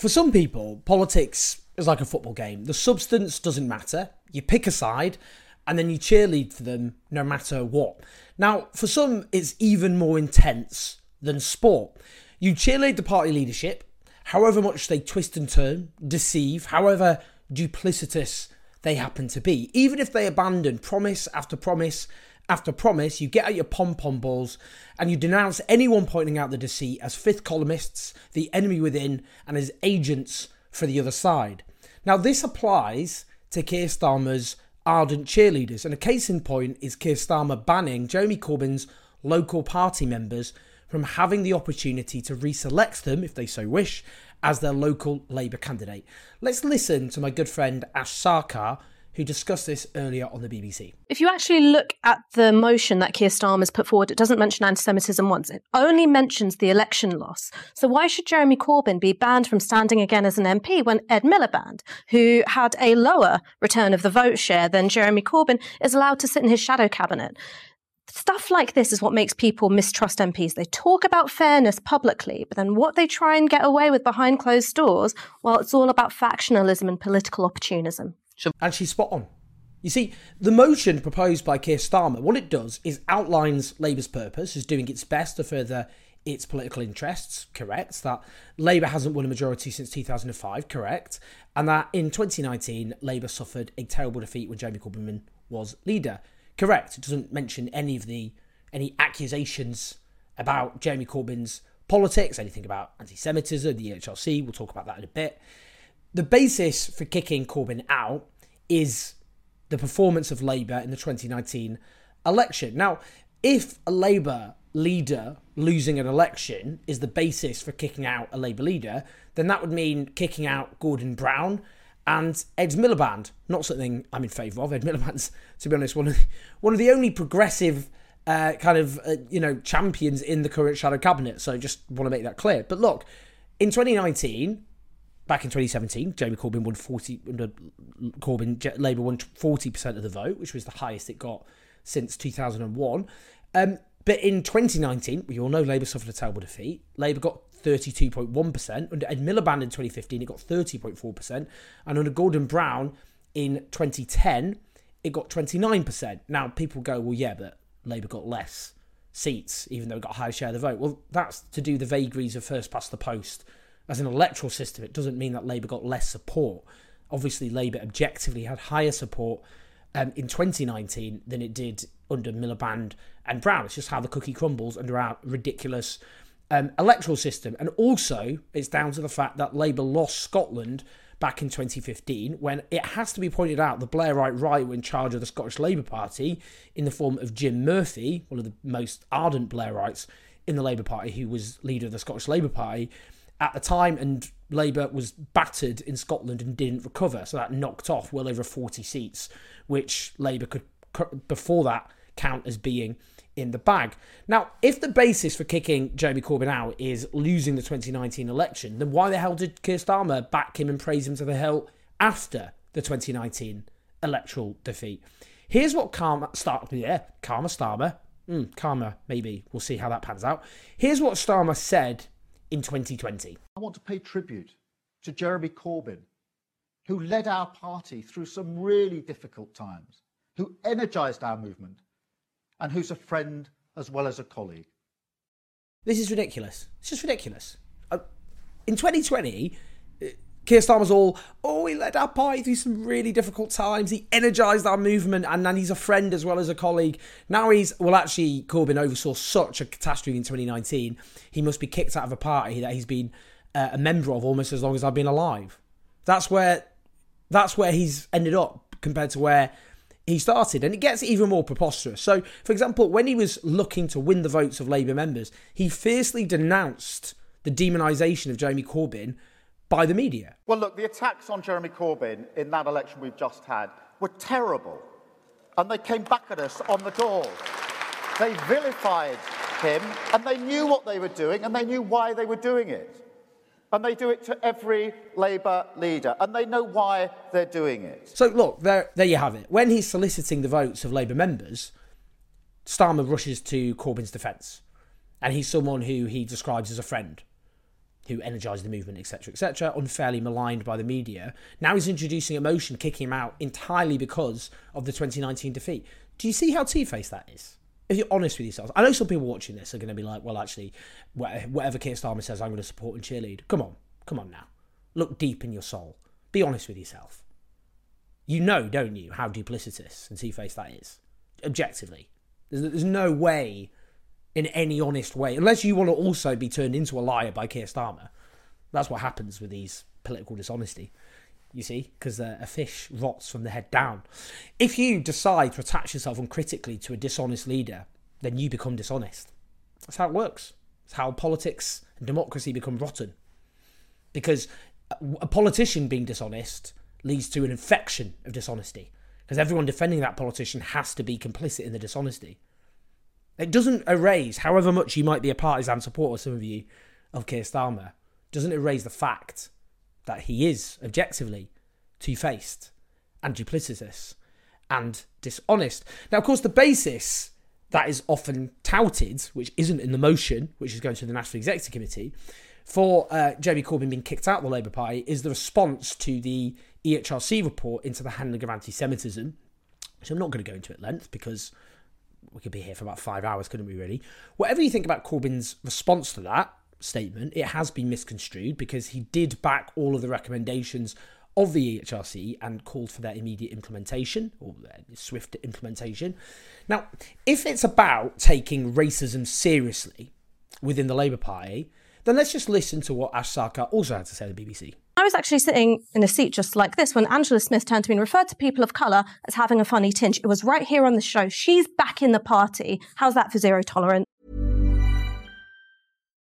For some people, politics is like a football game. The substance doesn't matter. You pick a side and then you cheerlead for them no matter what. Now, for some, it's even more intense than sport. You cheerlead the party leadership, however much they twist and turn, deceive, however duplicitous they happen to be. Even if they abandon promise after promise after promise, you get out your pom pom balls and you denounce anyone pointing out the deceit as fifth columnists, the enemy within, and as agents for the other side. Now, this applies to Keir Starmer's ardent cheerleaders, and a case in point is Keir Starmer banning Jeremy Corbyn's local party members from having the opportunity to reselect them, if they so wish, as their local Labour candidate. Let's listen to my good friend Ash Sarkar, who discussed this earlier on the BBC. If you actually look at the motion that Keir Starmer's put forward, it doesn't mention anti Semitism once. It only mentions the election loss. So why should Jeremy Corbyn be banned from standing again as an MP when Ed Miliband, who had a lower return of the vote share than Jeremy Corbyn, is allowed to sit in his shadow cabinet? Stuff like this is what makes people mistrust MPs. They talk about fairness publicly, but then what they try and get away with behind closed doors, well, it's all about factionalism and political opportunism. And she's spot on. You see, the motion proposed by Keir Starmer, what it does is outlines Labour's purpose as doing its best to further its political interests, correct. That Labour hasn't won a majority since 2005, correct. And that in 2019, Labour suffered a terrible defeat when Jeremy Corbyn was leader, correct. It doesn't mention any of the any accusations about Jeremy Corbyn's politics, anything about anti-Semitism, the HRC. We'll talk about that in a bit. The basis for kicking Corbyn out is the performance of Labour in the 2019 election. Now, if a Labour leader losing an election is the basis for kicking out a Labour leader, then that would mean kicking out Gordon Brown and Ed Miliband. Not something I'm in favour of. Ed Miliband's, to be honest, one of the, one of the only progressive uh, kind of uh, you know champions in the current shadow cabinet. So just want to make that clear. But look, in 2019, back in 2017, Jeremy Corbyn won 40. Under Corbyn, Labour won 40 percent of the vote, which was the highest it got since 2001. Um, but in 2019, we all know Labour suffered a terrible defeat. Labour got 32.1%. Under Ed Miliband in 2015, it got 30.4%. And under Gordon Brown in 2010, it got 29%. Now, people go, well, yeah, but Labour got less seats, even though it got a higher share of the vote. Well, that's to do the vagaries of first past the post as an electoral system. It doesn't mean that Labour got less support. Obviously, Labour objectively had higher support um, in 2019 than it did under Miliband and Brown. It's just how the cookie crumbles under our ridiculous um, electoral system. And also, it's down to the fact that Labour lost Scotland back in 2015 when it has to be pointed out the Blairite right were in charge of the Scottish Labour Party in the form of Jim Murphy, one of the most ardent Blairites in the Labour Party, who was leader of the Scottish Labour Party at the time, and Labour was battered in Scotland and didn't recover. So that knocked off well over 40 seats, which Labour could, before that, count as being in the bag. Now, if the basis for kicking Jeremy Corbyn out is losing the 2019 election, then why the hell did Keir Starmer back him and praise him to the hill after the 2019 electoral defeat? Here's what Karma Starmer, yeah, Karma Starmer, mm, Karma, maybe we'll see how that pans out. Here's what Starmer said in 2020. I want to pay tribute to Jeremy Corbyn, who led our party through some really difficult times, who energised our movement, and who's a friend as well as a colleague. This is ridiculous. It's just ridiculous. Uh, in 2020, uh, Keir Starmer's all, oh, he led our party through some really difficult times. He energised our movement, and then he's a friend as well as a colleague. Now he's, well, actually, Corbyn oversaw such a catastrophe in 2019. He must be kicked out of a party that he's been uh, a member of almost as long as I've been alive. That's where, that's where he's ended up compared to where he started. And it gets even more preposterous. So, for example, when he was looking to win the votes of Labour members, he fiercely denounced the demonisation of Jeremy Corbyn by the media. Well, look, the attacks on Jeremy Corbyn in that election we've just had were terrible. And they came back at us on the door. They vilified him, and they knew what they were doing, and they knew why they were doing it. And they do it to every Labour leader, and they know why they're doing it. So, look, there, there you have it. When he's soliciting the votes of Labour members, Starmer rushes to Corbyn's defence. And he's someone who he describes as a friend who energised the movement, etc., etc., unfairly maligned by the media. Now he's introducing emotion, kicking him out entirely because of the 2019 defeat. Do you see how two faced that is? If you're honest with yourselves, I know some people watching this are going to be like, well, actually, whatever Keir Starmer says, I'm going to support and cheerlead. Come on, come on now. Look deep in your soul. Be honest with yourself. You know, don't you, how duplicitous and two faced that is? Objectively. There's, there's no way in any honest way, unless you want to also be turned into a liar by Keir Starmer. That's what happens with these political dishonesty. You see, because uh, a fish rots from the head down. If you decide to attach yourself uncritically to a dishonest leader, then you become dishonest. That's how it works. It's how politics and democracy become rotten. Because a politician being dishonest leads to an infection of dishonesty. Because everyone defending that politician has to be complicit in the dishonesty. It doesn't erase, however much you might be a partisan supporter, some of you, of Keir Starmer, doesn't erase the fact that he is objectively two faced and duplicitous and dishonest. Now, of course, the basis that is often touted, which isn't in the motion, which is going to the National Executive Committee, for uh, Jeremy Corbyn being kicked out of the Labour Party is the response to the EHRC report into the handling of anti Semitism, which I'm not going to go into at length because we could be here for about five hours, couldn't we, really? Whatever you think about Corbyn's response to that statement, it has been misconstrued because he did back all of the recommendations of the EHRC and called for their immediate implementation or swift implementation. Now, if it's about taking racism seriously within the Labour Party, then let's just listen to what Ash Sarkar also had to say to the BBC. I was actually sitting in a seat just like this when Angela Smith turned to me and referred to people of colour as having a funny tinge. It was right here on the show. She's back in the party. How's that for zero tolerance?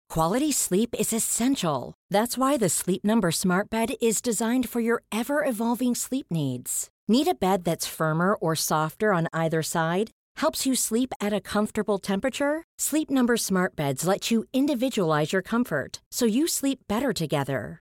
Quality sleep is essential. That's why the Sleep Number Smart Bed is designed for your ever evolving sleep needs. Need a bed that's firmer or softer on either side? Helps you sleep at a comfortable temperature? Sleep Number Smart Beds let you individualize your comfort so you sleep better together.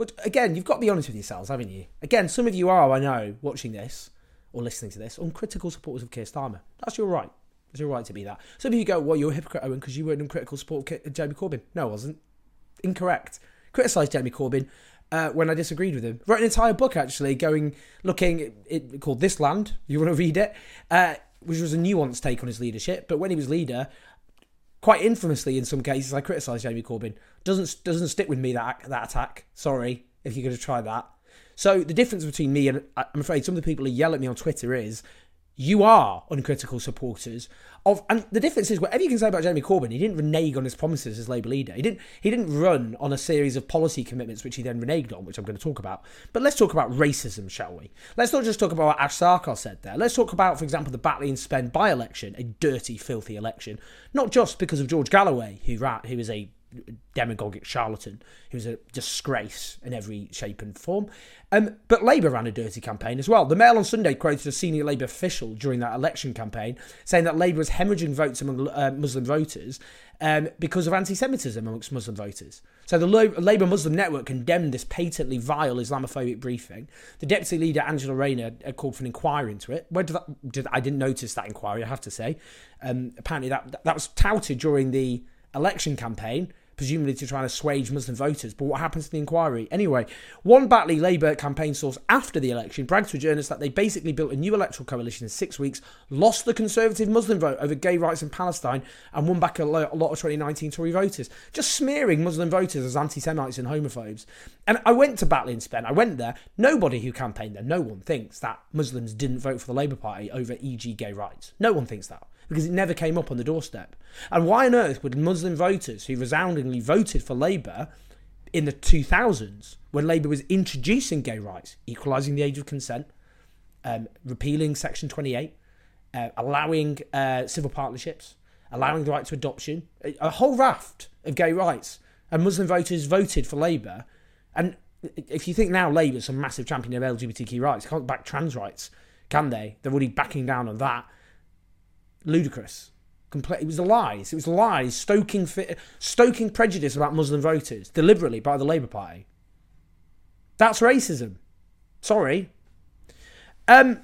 But again, you've got to be honest with yourselves, haven't you? Again, some of you are, I know, watching this or listening to this, uncritical supporters of Keir Starmer. That's your right. It's your right to be that. Some of you go, well, you're a hypocrite, Owen, because you were an uncritical support of Jeremy Corbyn. No, I wasn't. Incorrect. Criticised Jeremy Corbyn uh, when I disagreed with him. Wrote an entire book, actually, going, looking, it, it called This Land. You want to read it? Uh, which was a nuanced take on his leadership. But when he was leader, quite infamously in some cases, I criticised Jamie Corbyn. Doesn't doesn't stick with me that that attack. Sorry if you're going to try that. So the difference between me and I'm afraid some of the people who yell at me on Twitter is you are uncritical supporters of, and the difference is whatever you can say about Jeremy Corbyn, he didn't renege on his promises as Labour leader. He didn't. He didn't run on a series of policy commitments which he then reneged on, which I'm going to talk about. But let's talk about racism, shall we? Let's not just talk about what Ash Sarkar said there. Let's talk about, for example, the Batley and Spen by-election, a dirty, filthy election, not just because of George Galloway, who ran, who is a demagogic charlatan who's a disgrace in every shape and form. Um, but Labour ran a dirty campaign as well. The Mail on Sunday quoted a senior Labour official during that election campaign saying that Labour was hemorrhaging votes among uh, Muslim voters um, because of anti Semitism amongst Muslim voters. So the Labour Muslim Network condemned this patently vile Islamophobic briefing. The deputy leader, Angela Rayner, called for an inquiry into it. Where did that, did, I didn't notice that inquiry, I have to say. Um, apparently, that, that was touted during the election campaign presumably to try and assuage Muslim voters. But what happens to the inquiry? Anyway, one Batley Labour campaign source after the election bragged to journalists that they basically built a new electoral coalition in six weeks, lost the conservative Muslim vote over gay rights in Palestine, and won back a lot of 2019 Tory voters, just smearing Muslim voters as anti Semites and homophobes. And I went to Batley and Spen, I went there. Nobody who campaigned there, no one thinks that Muslims didn't vote for the Labour Party over, e.g., gay rights. No one thinks that because it never came up on the doorstep. And why on earth would Muslim voters who resoundingly voted for Labour in the 2000s, when Labour was introducing gay rights, equalising the age of consent, um, repealing Section 28, uh, allowing uh, civil partnerships, allowing the right to adoption, a, whole raft of gay rights, and Muslim voters voted for Labour. And if you think now Labour's a massive champion of LGBTQ rights, can't back trans rights, can they? They're already backing down on that ludicrous. Complete. It was lies. It was lies stoking stoking prejudice about Muslim voters deliberately by the Labour Party. That's racism. Sorry. Um,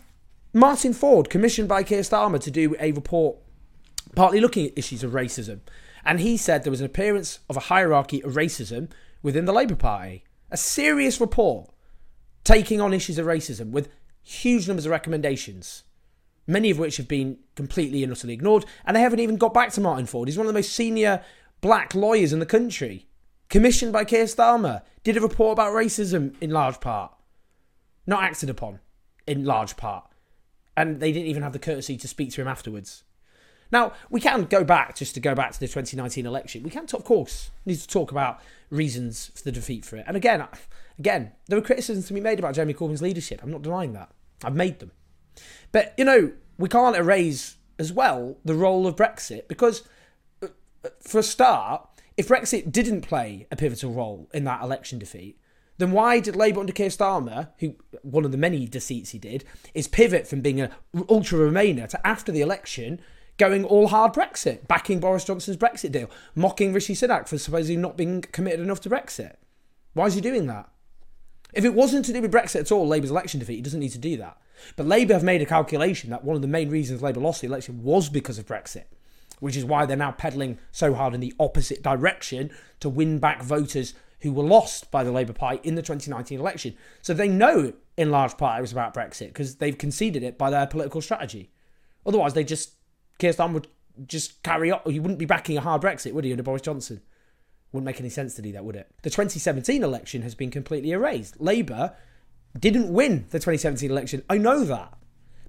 Martin Forde, commissioned by Keir Starmer to do a report partly looking at issues of racism, and he said there was an appearance of a hierarchy of racism within the Labour Party. A serious report taking on issues of racism with huge numbers of recommendations many of which have been completely and utterly ignored. And they haven't even got back to Martin Forde. He's one of the most senior black lawyers in the country, commissioned by Keir Starmer, did a report about racism in large part, not acted upon in large part. And they didn't even have the courtesy to speak to him afterwards. Now, we can go back, just to go back to the 2019 election. We can, of course, need to talk about reasons for the defeat for it. And again, again, there were criticisms to be made about Jeremy Corbyn's leadership. I'm not denying that. I've made them. But, you know, we can't erase as well the role of Brexit because, uh, for a start, if Brexit didn't play a pivotal role in that election defeat, then why did Labour under Keir Starmer, who one of the many deceits he did, is pivot from being an ultra Remainer to after the election going all hard Brexit, backing Boris Johnson's Brexit deal, mocking Rishi Sunak for supposedly not being committed enough to Brexit? Why is he doing that? If it wasn't to do with Brexit at all, Labour's election defeat, he doesn't need to do that. But Labour have made a calculation that one of the main reasons Labour lost the election was because of Brexit, which is why they're now pedaling so hard in the opposite direction to win back voters who were lost by the Labour Party in the 2019 election. So they know in large part it was about Brexit because they've conceded it by their political strategy. Otherwise, they just, Keir Starmer would just carry on. You wouldn't be backing a hard Brexit, would you, under Boris Johnson? Wouldn't make any sense to do that, would it? The 2017 election has been completely erased. Labour didn't win the 2017 election. I know that.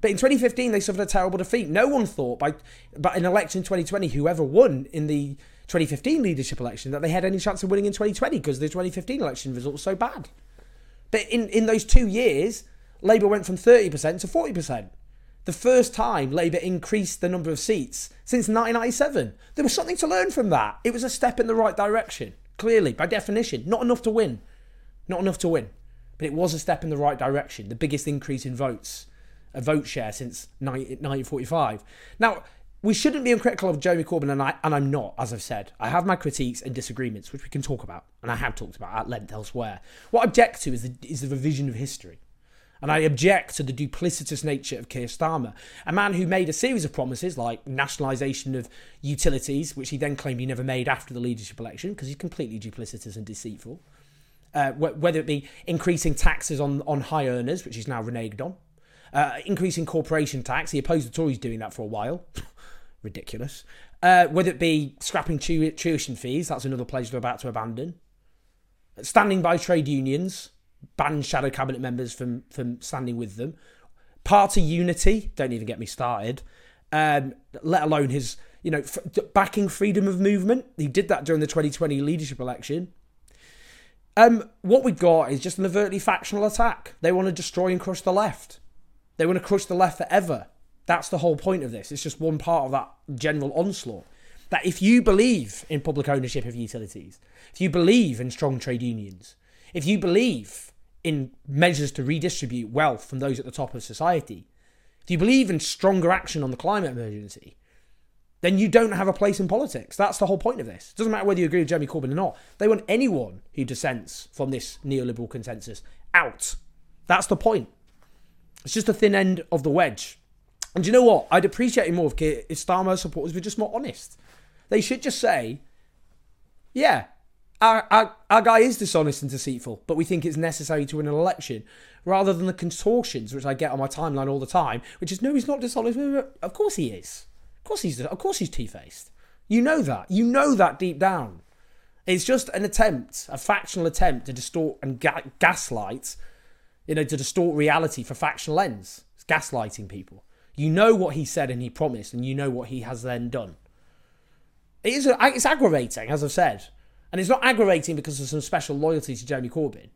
But in 2015, they suffered a terrible defeat. No one thought by, by an election in 2020, whoever won in the 2015 leadership election, that they had any chance of winning in 2020 because the 2015 election result was so bad. But in, in those two years, Labour went from 30% to 40%. The first time Labour increased the number of seats since 1997. There was something to learn from that. It was a step in the right direction, clearly, by definition. Not enough to win. Not enough to win but it was a step in the right direction. The biggest increase in votes, a vote share since 1945. Now, we shouldn't be uncritical of Jeremy Corbyn, and, I, and I'm not, as I've said. I have my critiques and disagreements, which we can talk about, and I have talked about at length elsewhere. What I object to is the, is the revision of history. And I object to the duplicitous nature of Keir Starmer, a man who made a series of promises like nationalisation of utilities, which he then claimed he never made after the leadership election because he's completely duplicitous and deceitful uh, whether it be increasing taxes on, on high earners, which he's now reneged on, uh, increasing corporation tax. He opposed the Tories doing that for a while. Ridiculous. Uh, whether it be scrapping tuition fees, that's another pledge they're about to abandon. Standing by trade unions, ban shadow cabinet members from, from standing with them. Party unity, don't even get me started. Um, let alone his, you know, f- backing freedom of movement. He did that during the 2020 leadership election. Um, what we've got is just an overtly factional attack. They want to destroy and crush the left. They want to crush the left forever. That's the whole point of this. It's just one part of that general onslaught. that if you believe in public ownership of utilities, if you believe in strong trade unions, if you believe in measures to redistribute wealth from those at the top of society, if you believe in stronger action on the climate emergency, then you don't have a place in politics. That's the whole point of this. It doesn't matter whether you agree with Jeremy Corbyn or not. They want anyone who dissents from this neoliberal consensus out. That's the point. It's just a thin end of the wedge. And you know what? I'd appreciate it more if, Starmer supporters were just more honest. They should just say, yeah, our, our, our guy is dishonest and deceitful, but we think it's necessary to win an election, rather than the contortions which I get on my timeline all the time, which is no, he's not dishonest. Of course he is. Of course he's. Of course he's two-faced. You know that. You know that deep down. It's just an attempt, a factional attempt to distort and ga- gaslight, you know, to distort reality for factional ends. It's gaslighting people. You know what he said and he promised, and you know what he has then done. It is. It's aggravating, as I've said. And it's not aggravating because of some special loyalty to Jeremy Corbyn.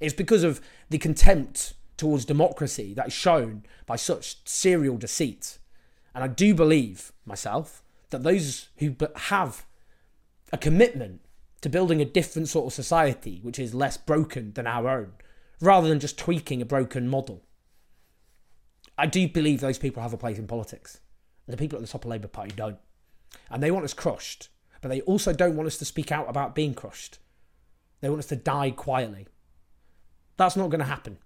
It's because of the contempt towards democracy that is shown by such serial deceit. And I do believe, myself, that those who have a commitment to building a different sort of society, which is less broken than our own, rather than just tweaking a broken model, I do believe those people have a place in politics. And the people at the top of Labour Party don't. And they want us crushed but they also don't want us to speak out about being crushed. They want us to die quietly. That's not going to happen.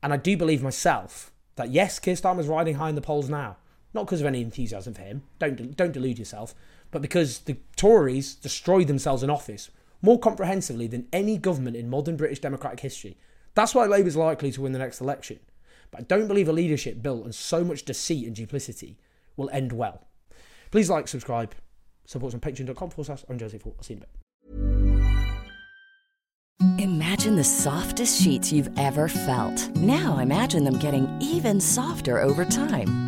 And I do believe myself that yes, Keir Starmer's riding high in the polls now, not because of any enthusiasm for him. Don't don't delude yourself, but because the Tories destroyed themselves in office more comprehensively than any government in modern British democratic history. That's why Labour's likely to win the next election. But I don't believe a leadership built on so much deceit and duplicity will end well. Please like, subscribe, Support us on patreon.com forward slash I'm Joseph. I'll see you in a bit. Imagine the softest sheets you've ever felt. Now imagine them getting even softer over time.